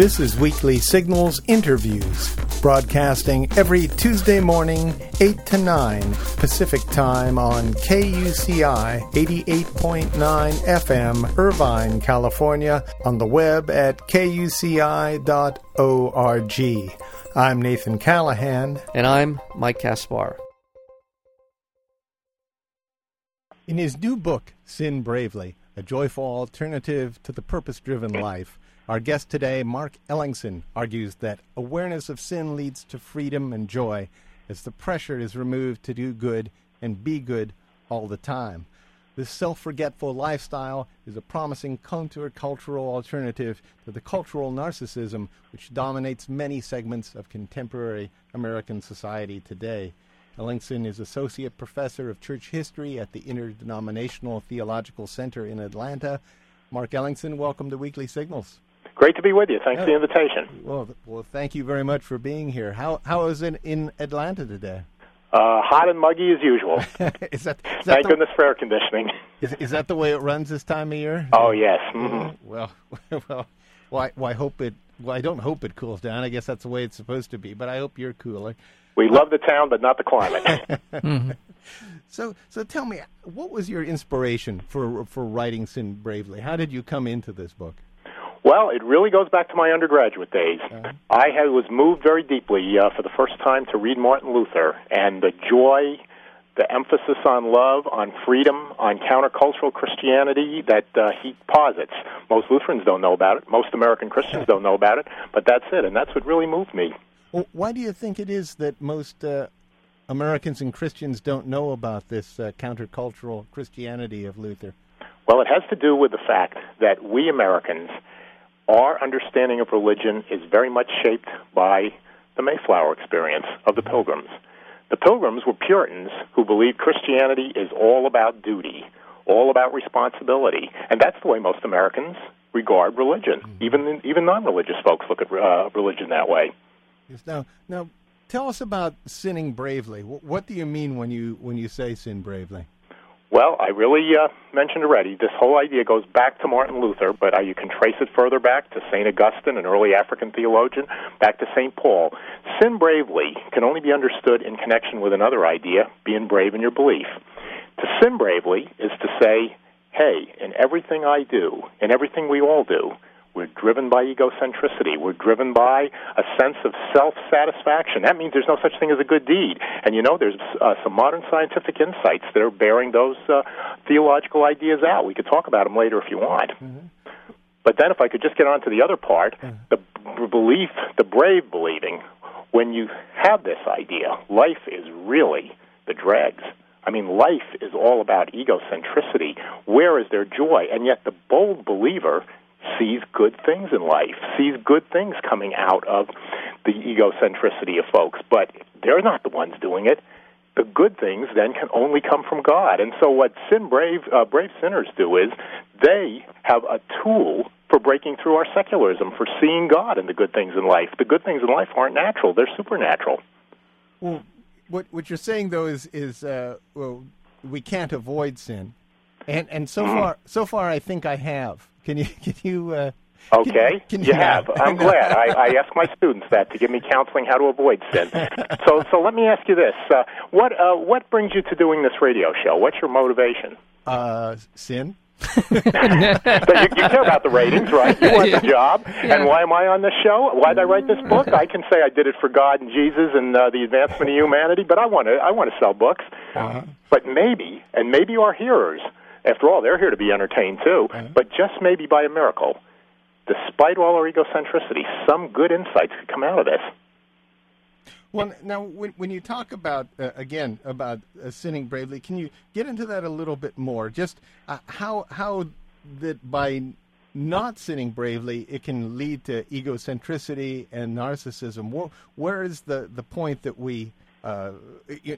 This is Weekly Signals Interviews, broadcasting every Tuesday morning, 8 to 9 Pacific Time on KUCI 88.9 FM, Irvine, California, on the web at kuci.org. I'm Nathan Callahan. And I'm Mike Kaspar. In his new book, Sin Bravely, a joyful alternative to the purpose driven life, our guest today, Mark Ellingsen, argues that awareness of sin leads to freedom and joy as the pressure is removed to do good and be good all the time. This self forgetful lifestyle is a promising countercultural alternative to the cultural narcissism which dominates many segments of contemporary American society today. Ellingsen is Associate Professor of Church History at the Interdenominational Theological Center in Atlanta. Mark Ellingsen, welcome to Weekly Signals. Great to be with you. Thanks for the invitation. Well, well, thank you very much for being here. How how is it in Atlanta today? Uh, hot and muggy as usual. is that, is that Thank the, goodness for air conditioning. Is, is that the way it runs this time of year? Oh yes. Mm-hmm. Well, well, why why hope it? Well, I don't hope it cools down. I guess that's the way it's supposed to be. But I hope you're cooler. We love the town, but not the climate. mm-hmm. So, so tell me, what was your inspiration for for writing Sin Bravely? How did you come into this book? Well, it really goes back to my undergraduate days. Uh-huh. I had, was moved very deeply uh, for the first time to read Martin Luther and the joy, the emphasis on love, on freedom, on countercultural Christianity that uh, he posits. Most Lutherans don't know about it. Most American Christians don't know about it, but that's it, and that's what really moved me. Well, why do you think it is that most uh, Americans and Christians don't know about this uh, countercultural Christianity of Luther? Well, it has to do with the fact that we Americans our understanding of religion is very much shaped by the Mayflower experience of the Pilgrims. The Pilgrims were Puritans who believed Christianity is all about duty, all about responsibility, and that's the way most Americans regard religion. Mm-hmm. Even even non-religious folks look at uh, religion that way. Yes. Now, now, tell us about sinning bravely. What do you mean when you when you say sin bravely? Well, I really uh, mentioned already, this whole idea goes back to Martin Luther, but uh, you can trace it further back to St. Augustine, an early African theologian, back to St. Paul. Sin bravely can only be understood in connection with another idea, being brave in your belief. To sin bravely is to say, hey, in everything I do, in everything we all do, we're driven by egocentricity. We're driven by a sense of self satisfaction. That means there's no such thing as a good deed. And you know, there's uh, some modern scientific insights that are bearing those uh, theological ideas out. We could talk about them later if you want. Mm-hmm. But then, if I could just get on to the other part, mm-hmm. the b- belief, the brave believing, when you have this idea, life is really the dregs. I mean, life is all about egocentricity. Where is there joy? And yet, the bold believer sees good things in life, sees good things coming out of the egocentricity of folks, but they're not the ones doing it. The good things then can only come from God. And so, what sin brave uh, brave sinners do is they have a tool for breaking through our secularism, for seeing God in the good things in life. The good things in life aren't natural; they're supernatural. Well, what what you're saying though is is uh, well, we can't avoid sin, and and so mm-hmm. far so far I think I have. Can you can you? Uh, okay, can, can you, you have. I'm glad. I, I ask my students that to give me counseling how to avoid sin. so so let me ask you this: uh, what uh, what brings you to doing this radio show? What's your motivation? Uh, sin. you, you, care about the ratings, right? You want the job. Yeah. And why am I on this show? Why did I write this book? I can say I did it for God and Jesus and uh, the advancement of humanity, but I want to I want to sell books. Uh-huh. But maybe, and maybe our hearers after all, they're here to be entertained too. Mm-hmm. But just maybe by a miracle, despite all our egocentricity, some good insights could come out of this. Well, now when when you talk about uh, again about uh, sinning bravely, can you get into that a little bit more? Just uh, how how that by not sinning bravely, it can lead to egocentricity and narcissism. Where, where is the, the point that we, uh,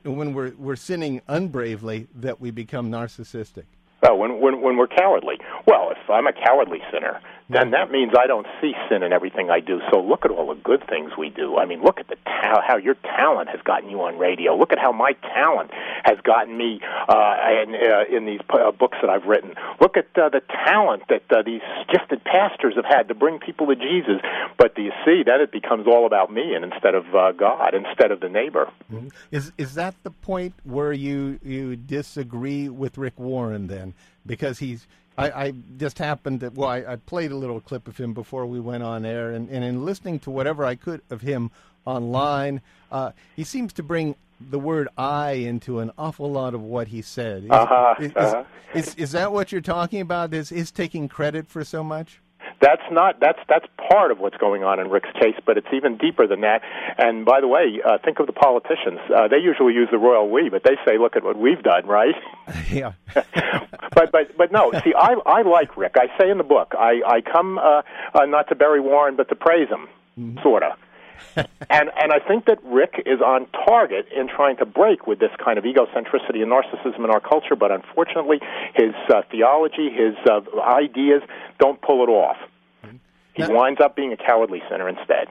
when we're we're sinning unbravely, that we become narcissistic? Oh, when when when we're cowardly. Well, if I'm a cowardly sinner, then that means I don't see sin in everything I do. So look at all the good things we do. I mean, look at the ta- how your talent has gotten you on radio. Look at how my talent has gotten me uh, in, uh, in these uh, books that I've written. Look at uh, the talent that uh, these gifted pastors have had to bring people to Jesus. But do you see that it becomes all about me and instead of uh, God, instead of the neighbor? Mm-hmm. Is is that the point where you you disagree with Rick Warren then? Because he's I, I just happened to well, I, I, played a little clip of him before we went on air, and, and in listening to whatever I could of him online, uh, he seems to bring the word "I" into an awful lot of what he said. Is, uh-huh, is, uh-huh. Is, is, is, that what you're talking about? Is is taking credit for so much? That's not that's that's part of what's going on in Rick's case, but it's even deeper than that. And by the way, uh, think of the politicians. Uh, they usually use the royal we, but they say, "Look at what we've done," right? Yeah. but but but no. See, I I like Rick. I say in the book, I I come uh, uh, not to bury Warren, but to praise him, mm-hmm. sorta. and and I think that Rick is on target in trying to break with this kind of egocentricity and narcissism in our culture. But unfortunately, his uh, theology, his uh, ideas, don't pull it off. He now, winds up being a cowardly sinner instead.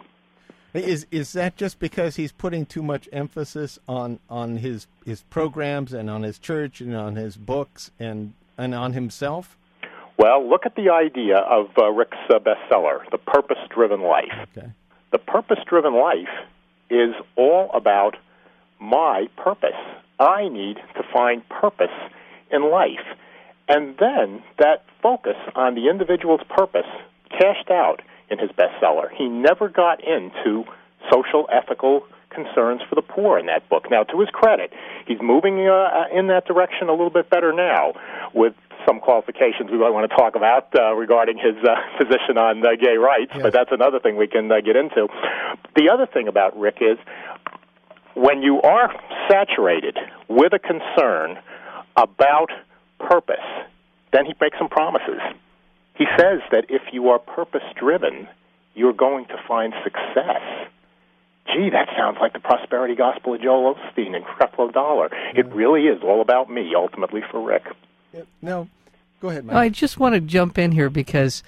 Is is that just because he's putting too much emphasis on, on his his programs and on his church and on his books and and on himself? Well, look at the idea of uh, Rick's uh, bestseller, The Purpose Driven Life. Okay. The purpose driven life is all about my purpose. I need to find purpose in life. And then that focus on the individual's purpose cashed out in his bestseller. He never got into social, ethical concerns for the poor in that book. Now, to his credit, he's moving uh, in that direction a little bit better now with some qualifications we might want to talk about uh, regarding his uh, position on uh, gay rights, yes. but that's another thing we can uh, get into. The other thing about Rick is when you are saturated with a concern about purpose, then he makes some promises. He says that if you are purpose driven, you're going to find success. Gee, that sounds like the prosperity gospel of Joel Osteen and Creflo Dollar. It really is all about me, ultimately, for Rick. Yeah, no, go ahead, Mike. I just want to jump in here because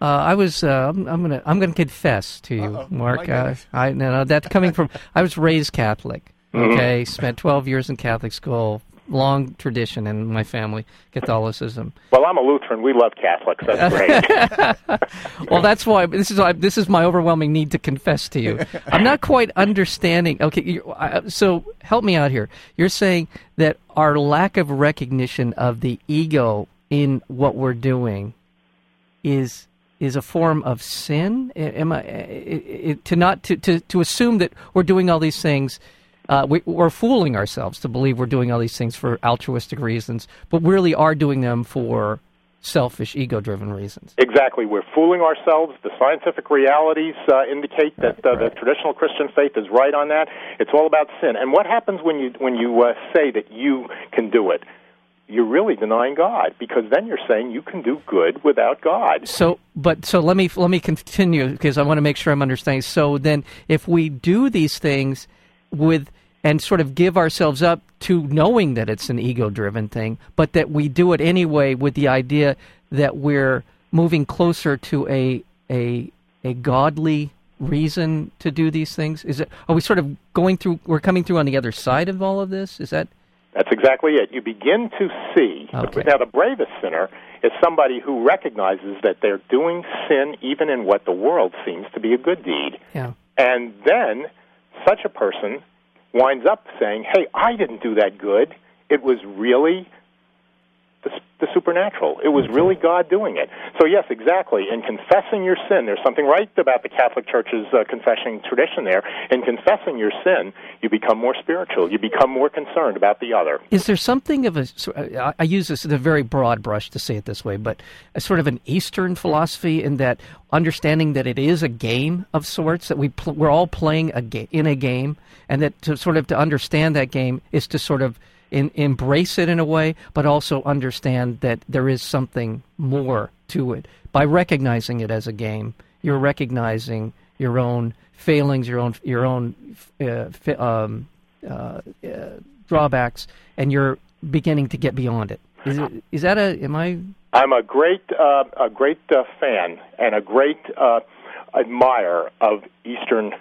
uh, I was uh, I'm, I'm, gonna I'm gonna confess to you, Uh-oh. Mark. Uh, I no, no that's coming from I was raised Catholic. Mm-hmm. Okay, mm-hmm. spent 12 years in Catholic school, long tradition in my family, Catholicism. Well, I'm a Lutheran. We love Catholics. That's great. well, that's why this is why, this is my overwhelming need to confess to you. I'm not quite understanding. Okay, so help me out here. You're saying that our lack of recognition of the ego in what we're doing is is a form of sin. Am I it, it, to not to, to to assume that we're doing all these things? Uh, we, are fooling ourselves to believe we're doing all these things for altruistic reasons, but we really are doing them for selfish, ego driven reasons. Exactly. We're fooling ourselves. The scientific realities uh, indicate that uh, right. the traditional Christian faith is right on that. It's all about sin. And what happens when you, when you uh, say that you can do it? You're really denying God because then you're saying you can do good without God. So, but so let me let me continue because I want to make sure I'm understanding. So then, if we do these things with and sort of give ourselves up to knowing that it's an ego driven thing, but that we do it anyway with the idea that we're moving closer to a a a godly reason to do these things? Is it are we sort of going through we're coming through on the other side of all of this? Is that That's exactly it. You begin to see okay. now the bravest sinner is somebody who recognizes that they're doing sin even in what the world seems to be a good deed. Yeah. And then such a person winds up saying, "Hey, I didn't do that good. It was really the, supernatural. It was really God doing it." So yes, exactly. In confessing your sin, there's something right about the Catholic Church's uh, confession tradition. There, in confessing your sin, you become more spiritual. You become more concerned about the other. Is there something of a? I use this in a very broad brush to say it this way, but a sort of an Eastern philosophy in that understanding that it is a game of sorts that we pl- we're all playing a ga- in a game and that to sort of to understand that game is to sort of in, embrace it in a way, but also understand that there is something more to it. By recognizing it as a game, you're recognizing your own failings, your own your own uh, um, uh, uh, drawbacks, and you're beginning to get beyond it. Is, it, is that a? Am I I'm a great, uh, a great uh, fan and a great uh, admirer of Eastern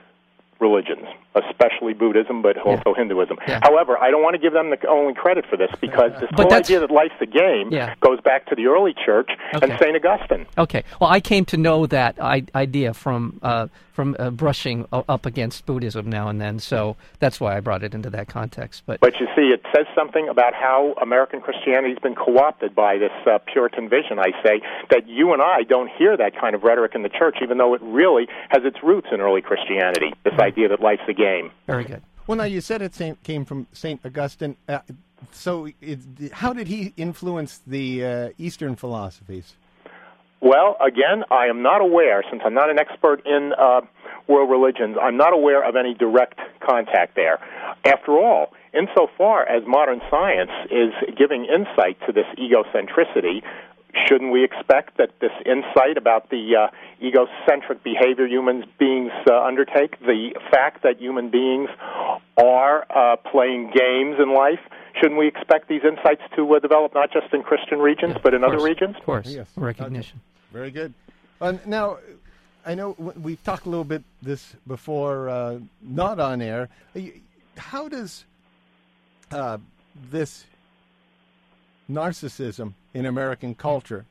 religions, especially Buddhism, but also yeah. Hinduism. Yeah. However, I don't want to give them the only credit for this because this but whole idea that life's a game yeah. goes back to the early church okay. and St. Augustine. Okay. Well, I came to know that idea from uh, from uh, brushing up against Buddhism now and then, so that's why I brought it into that context. But but you see, it says something about how American Christianity has been co-opted by this uh, Puritan vision. I say that you and I don't hear that kind of rhetoric in the church, even though it really has its roots in early Christianity. This idea that life's a game. Very good. Well, now you said it came from Saint Augustine. Uh, so, it, how did he influence the uh, Eastern philosophies? Well, again, I am not aware, since I'm not an expert in uh, world religions, I'm not aware of any direct contact there. After all, insofar as modern science is giving insight to this egocentricity, shouldn't we expect that this insight about the uh, egocentric behavior human beings uh, undertake, the fact that human beings are uh, playing games in life, shouldn't we expect these insights to uh, develop not just in Christian regions yes, but in other regions? Of course, yes. recognition. Okay. Very good. Uh, now, I know we've talked a little bit this before, uh, not on air. How does uh, this narcissism in American culture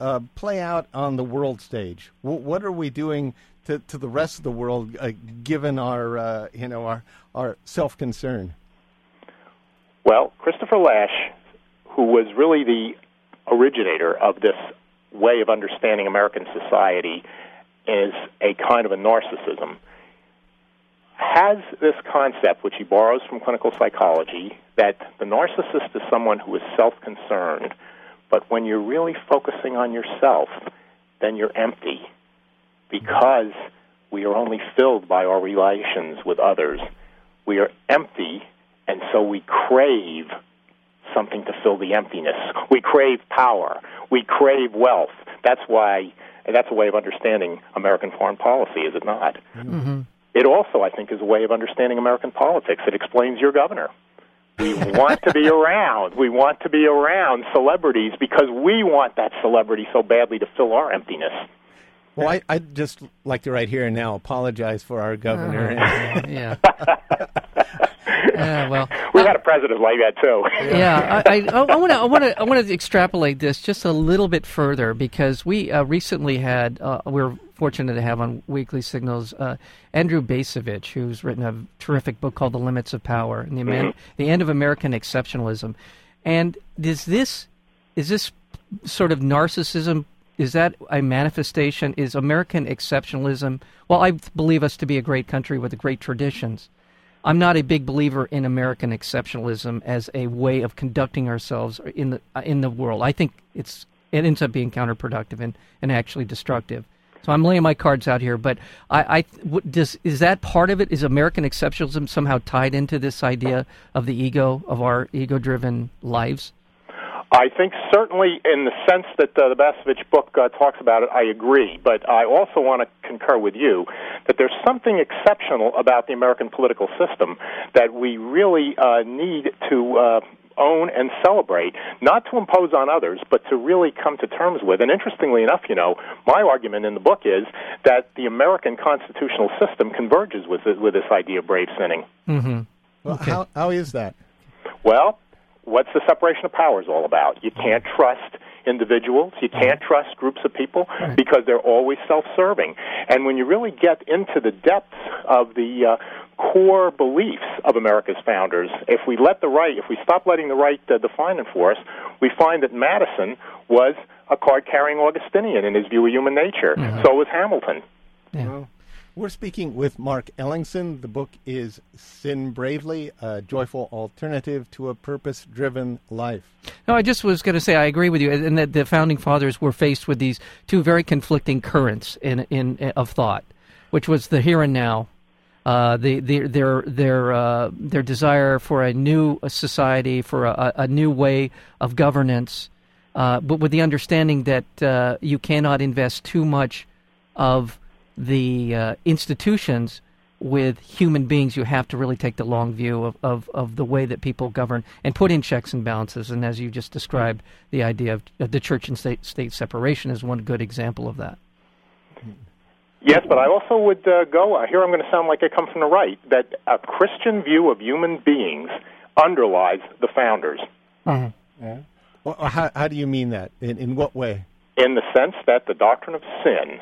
uh, play out on the world stage? what are we doing to, to the rest of the world, uh, given our uh, you know our our self concern? Well, Christopher Lasch, who was really the originator of this way of understanding American society, is a kind of a narcissism. Has this concept, which he borrows from clinical psychology, that the narcissist is someone who is self concerned, but when you're really focusing on yourself, then you're empty because we are only filled by our relations with others. We are empty and so we crave something to fill the emptiness. We crave power. We crave wealth. That's why that's a way of understanding American foreign policy, is it not? Mm-hmm. It also, I think, is a way of understanding American politics. It explains your governor. We want to be around. We want to be around celebrities because we want that celebrity so badly to fill our emptiness. Well, I, I'd just like to right here and now apologize for our governor. Uh, yeah. yeah, well, we've had a president like that too. yeah, I want to I want to I want to extrapolate this just a little bit further because we uh, recently had uh, we are fortunate to have on Weekly Signals uh, Andrew Bacevich, who's written a terrific book called The Limits of Power and the, mm-hmm. the End of American Exceptionalism. And is this is this sort of narcissism? Is that a manifestation? Is American exceptionalism? Well, I believe us to be a great country with great traditions. I'm not a big believer in American exceptionalism as a way of conducting ourselves in the uh, in the world. I think it's it ends up being counterproductive and, and actually destructive. So I'm laying my cards out here, but I, I does is that part of it? Is American exceptionalism somehow tied into this idea of the ego of our ego-driven lives? I think certainly in the sense that uh, the Bacevich book uh, talks about it, I agree. But I also want to concur with you that there's something exceptional about the American political system that we really uh, need to uh, own and celebrate, not to impose on others, but to really come to terms with. And interestingly enough, you know, my argument in the book is that the American constitutional system converges with this, with this idea of brave sinning. Mm-hmm. Well, okay. how, how is that? Well, what's the separation of powers all about? You can't trust individuals. You can't trust groups of people because they're always self-serving. And when you really get into the depths of the uh, core beliefs of America's founders, if we let the right, if we stop letting the right uh, define it for us, we find that Madison was a card-carrying Augustinian in his view of human nature. Mm-hmm. So was Hamilton. Yeah. Well, we're speaking with Mark Ellingsen. The book is Sin Bravely, a joyful alternative to a purpose driven life. No, I just was going to say I agree with you, and that the founding fathers were faced with these two very conflicting currents in, in, of thought, which was the here and now. Uh, the, the, their their uh, their desire for a new society, for a, a new way of governance, uh, but with the understanding that uh, you cannot invest too much of the uh, institutions with human beings, you have to really take the long view of, of, of the way that people govern and put in checks and balances. And as you just described, the idea of, of the church and state, state separation is one good example of that. Yes, but I also would uh, go uh, here. I'm going to sound like I come from the right. That a Christian view of human beings underlies the founders. Uh-huh. Yeah. Well, how, how do you mean that? In, in what way? In the sense that the doctrine of sin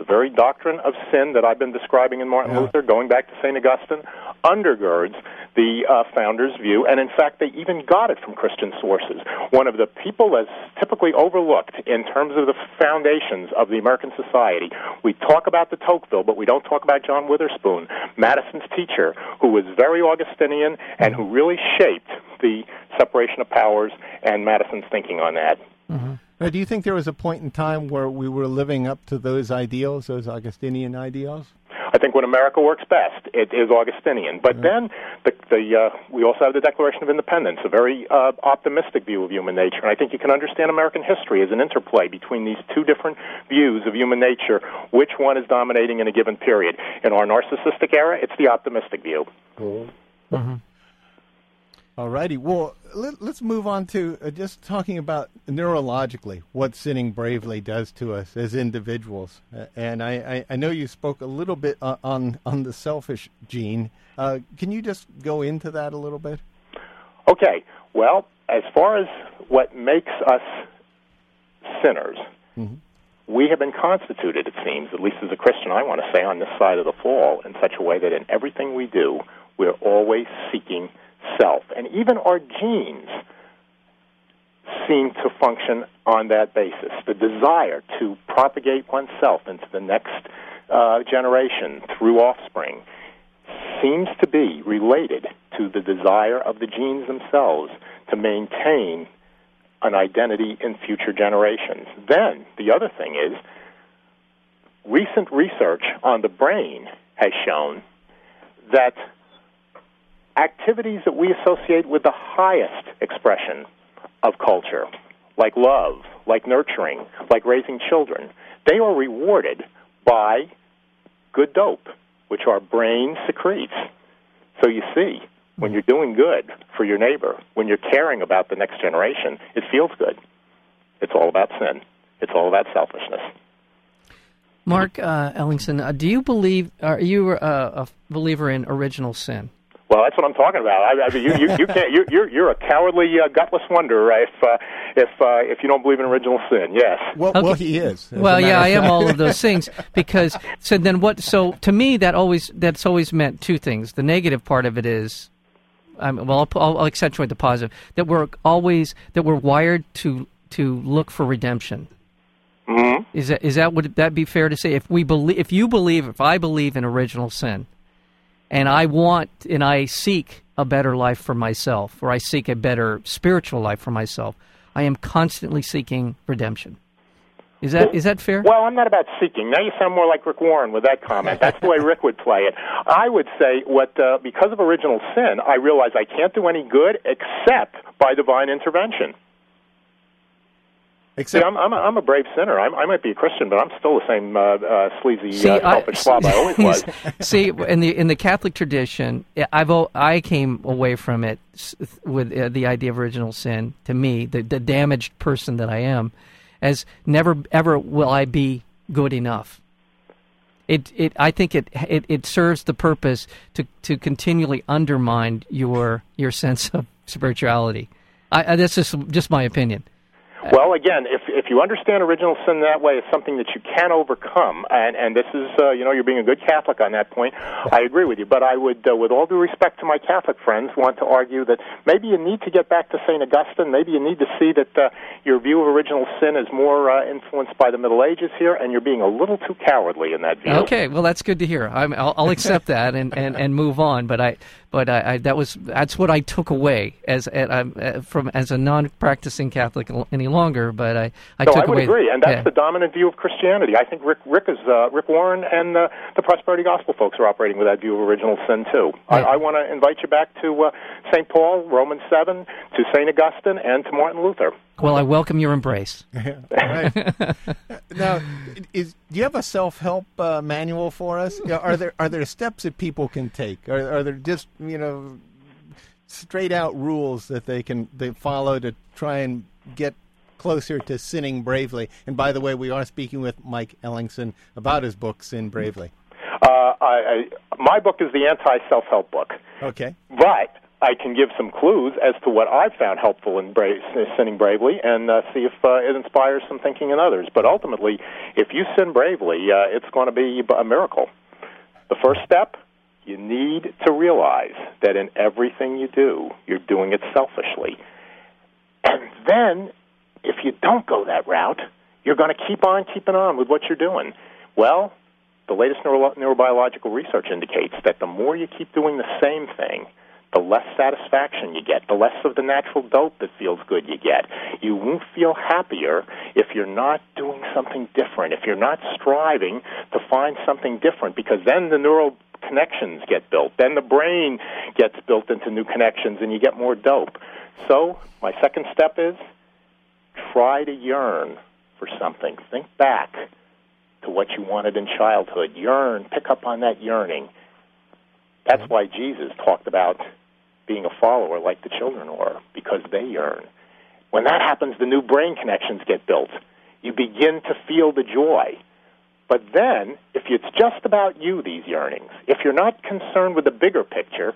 the very doctrine of sin that I've been describing in Martin yeah. Luther, going back to St. Augustine, undergirds the uh, founders' view, and in fact, they even got it from Christian sources. One of the people that's typically overlooked in terms of the foundations of the American society, we talk about the Tocqueville, but we don't talk about John Witherspoon, Madison's teacher, who was very Augustinian and who really shaped the separation of powers and Madison's thinking on that. Mm-hmm. Now, do you think there was a point in time where we were living up to those ideals, those Augustinian ideals? I think when America works best, it is Augustinian. But then the, the uh, we also have the Declaration of Independence, a very uh, optimistic view of human nature. And I think you can understand American history as an interplay between these two different views of human nature. Which one is dominating in a given period? In our narcissistic era, it's the optimistic view. Mm-hmm. Mm-hmm. All righty. Well, let, us move on to uh, just talking about neurologically what sinning bravely does to us as individuals. Uh, and I, I, I, know you spoke a little bit uh, on on the selfish gene. Uh, can you just go into that a little bit? Okay. Well, as far as what makes us sinners, mm-hmm. we have been constituted, it seems, at least as a Christian, I want to say, on this side of the fall in such a way that in everything we do, we're always seeking self. And even our genes seem to function on that basis. The desire to propagate oneself into the next uh, generation through offspring seems to be related to the desire of the genes themselves to maintain an identity in future generations. Then, the other thing is, recent research on the brain has shown that activities that we associate with the highest expression of culture, like love, like nurturing, like raising children, they are rewarded by good dope, which our brain secretes. So you see, when you're doing good for your neighbor, when you're caring about the next generation, it feels good. It's all about sin. It's all about selfishness. Mark uh, Ellingsen, uh, do you believe? Are you uh, a believer in original sin? Well, that's what I'm talking about. I, I mean, you, you, you can't. You, you're you're a cowardly, uh, gutless wonder if uh, if uh, if you don't believe in original sin. Yes. Well, okay. well he is. Well, yeah, I am all of those things because so then what? So to me, that always that's always meant two things. The negative part of it is, um, well, I'll, I'll, I'll accentuate the positive that we're always that we're wired to to look for redemption. Mm-hmm. Is that is that would that be fair to say? If we believe, if you believe, if I believe in original sin and I want and I seek a better life for myself, or I seek a better spiritual life for myself, I am constantly seeking redemption. Is that is that fair? Well, I'm not about seeking. Now you sound more like Rick Warren with that comment. That's the way Rick would play it. I would say what uh, because of original sin, I realize I can't do any good except by divine intervention. Except, See, I'm, I'm, a, I'm a brave sinner. I'm, i might be a Christian, but I'm still the same uh, uh, sleazy, see, uh, selfish I, slob I always was. See, in the in the Catholic tradition, I've I came away from it with uh, the idea of original sin. To me, the, the damaged person that I am, as never ever will I be good enough. It, it, I think it, it, it serves the purpose to, to continually undermine your, your sense of spirituality. I, that's just, just my opinion. Well, again, if if you understand original sin that way, it's something that you can overcome, and and this is uh, you know you're being a good Catholic on that point. I agree with you, but I would, uh, with all due respect to my Catholic friends, want to argue that maybe you need to get back to Saint Augustine. Maybe you need to see that uh, your view of original sin is more uh, influenced by the Middle Ages here, and you're being a little too cowardly in that view. Okay, well that's good to hear. i will I'll accept that and, and, and move on. But I but I, I, that was that's what I took away as uh, from as a non-practicing Catholic any longer, but I, I no, took I would away. agree, and that's yeah. the dominant view of Christianity. I think Rick Rick is uh, Rick Warren and uh, the Prosperity Gospel folks are operating with that view of original sin too. I, I want to invite you back to uh, St. Paul, Romans seven, to Saint Augustine, and to Martin Luther. Well, I welcome your embrace. All right. now, is do you have a self-help uh, manual for us? Yeah, Are there are there steps that people can take? Are, are there just you know straight out rules that they can they follow to try and get closer to sinning bravely? And by the way, we are speaking with Mike Ellingsen about his book Sin Bravely. Uh, I, I, my book is the anti-self-help book. Okay. But I can give some clues as to what I've found helpful in bra- sinning bravely and uh, see if uh, it inspires some thinking in others. But ultimately, if you sin bravely, uh, it's going to be a miracle. The first step, you need to realize that in everything you do, you're doing it selfishly. And then, if you don't go that route, you're going to keep on keeping on with what you're doing. Well, the latest neuro- neurobiological research indicates that the more you keep doing the same thing, the less satisfaction you get, the less of the natural dope that feels good you get. You won't feel happier if you're not doing something different, if you're not striving to find something different, because then the neural connections get built. Then the brain gets built into new connections and you get more dope. So, my second step is try to yearn for something. Think back to what you wanted in childhood. Yearn, pick up on that yearning. That's why Jesus talked about being a follower like the children were, because they yearn. When that happens, the new brain connections get built. You begin to feel the joy. But then, if it's just about you, these yearnings, if you're not concerned with the bigger picture,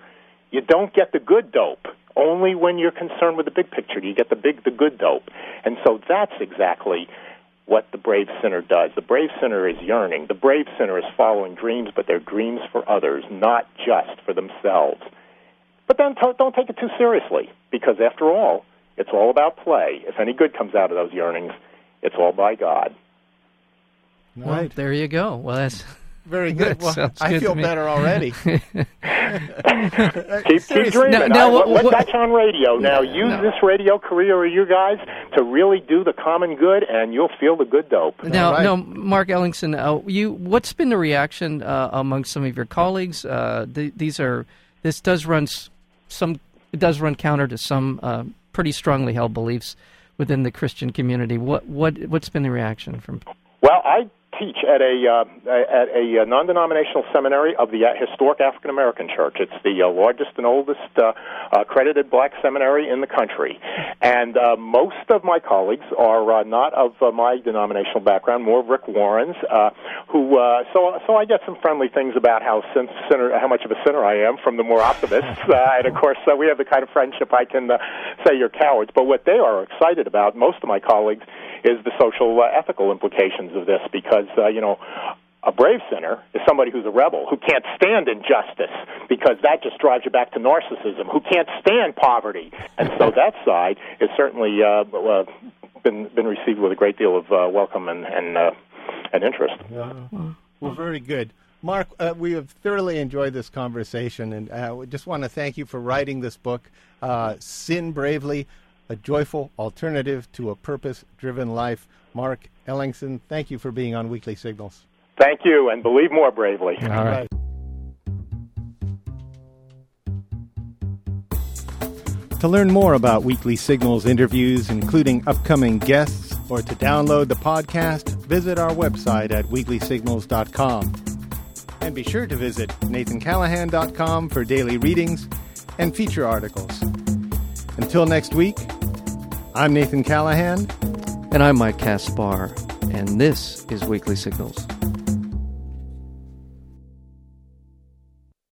you don't get the good dope. Only when you're concerned with the big picture do you get the big, the good dope. And so that's exactly what the brave sinner does. The brave sinner is yearning. The brave sinner is following dreams, but they're dreams for others, not just for themselves. But then to- don't take it too seriously, because after all, it's all about play. If any good comes out of those yearnings, it's all by God. All Well, right. there you go. Well, that's Very good. Well, sounds I good feel better already. Keep, keep Seriously. dreaming. Now- I- now what- what- Dutch on radio. Now, use no. this radio career of you guys to really do the common good, and you'll feel the good dope. now, right. now, Mark Ellingsen, uh, you, what's been the reaction uh, among some of your colleagues? Uh, th- these are this does run some it does run counter to some uh, pretty strongly held beliefs within the Christian community. What what what's been the reaction from? Well, I teach at a uh, at a uh, non-denominational seminary of the uh, historic African American Church. It's the uh, largest and oldest uh, accredited black seminary in the country, and uh, most of my colleagues are uh, not of uh, my denominational background, more of Rick Warren's. Uh, who uh, so so I get some friendly things about how sin- sinner how much of a sinner I am from the more optimists, uh, and of course uh, we have the kind of friendship I can uh, say you're cowards. But what they are excited about, most of my colleagues, is the social uh, ethical implications of this because uh, you know a brave sinner is somebody who's a rebel who can't stand injustice because that just drives you back to narcissism who can't stand poverty. And so that side is certainly uh, uh, been been received with a great deal of uh, welcome and and, uh, and interest. Well, very good. Mark, uh, we have thoroughly enjoyed this conversation, and uh, we just want to thank you for writing this book, uh, Sin Bravely, a joyful alternative to a purpose driven life. Mark Ellingsen, thank you for being on Weekly Signals. thank you and believe more bravely All right. To learn more about Weekly Signals interviews, including upcoming guests, or to download the podcast, visit our website at weeklysignals.com. And be sure to visit nathancallahan.com for daily readings and feature articles. Until next week, I'm Nathan Callahan. And I'm Mike Caspar, and this is Weekly Signals.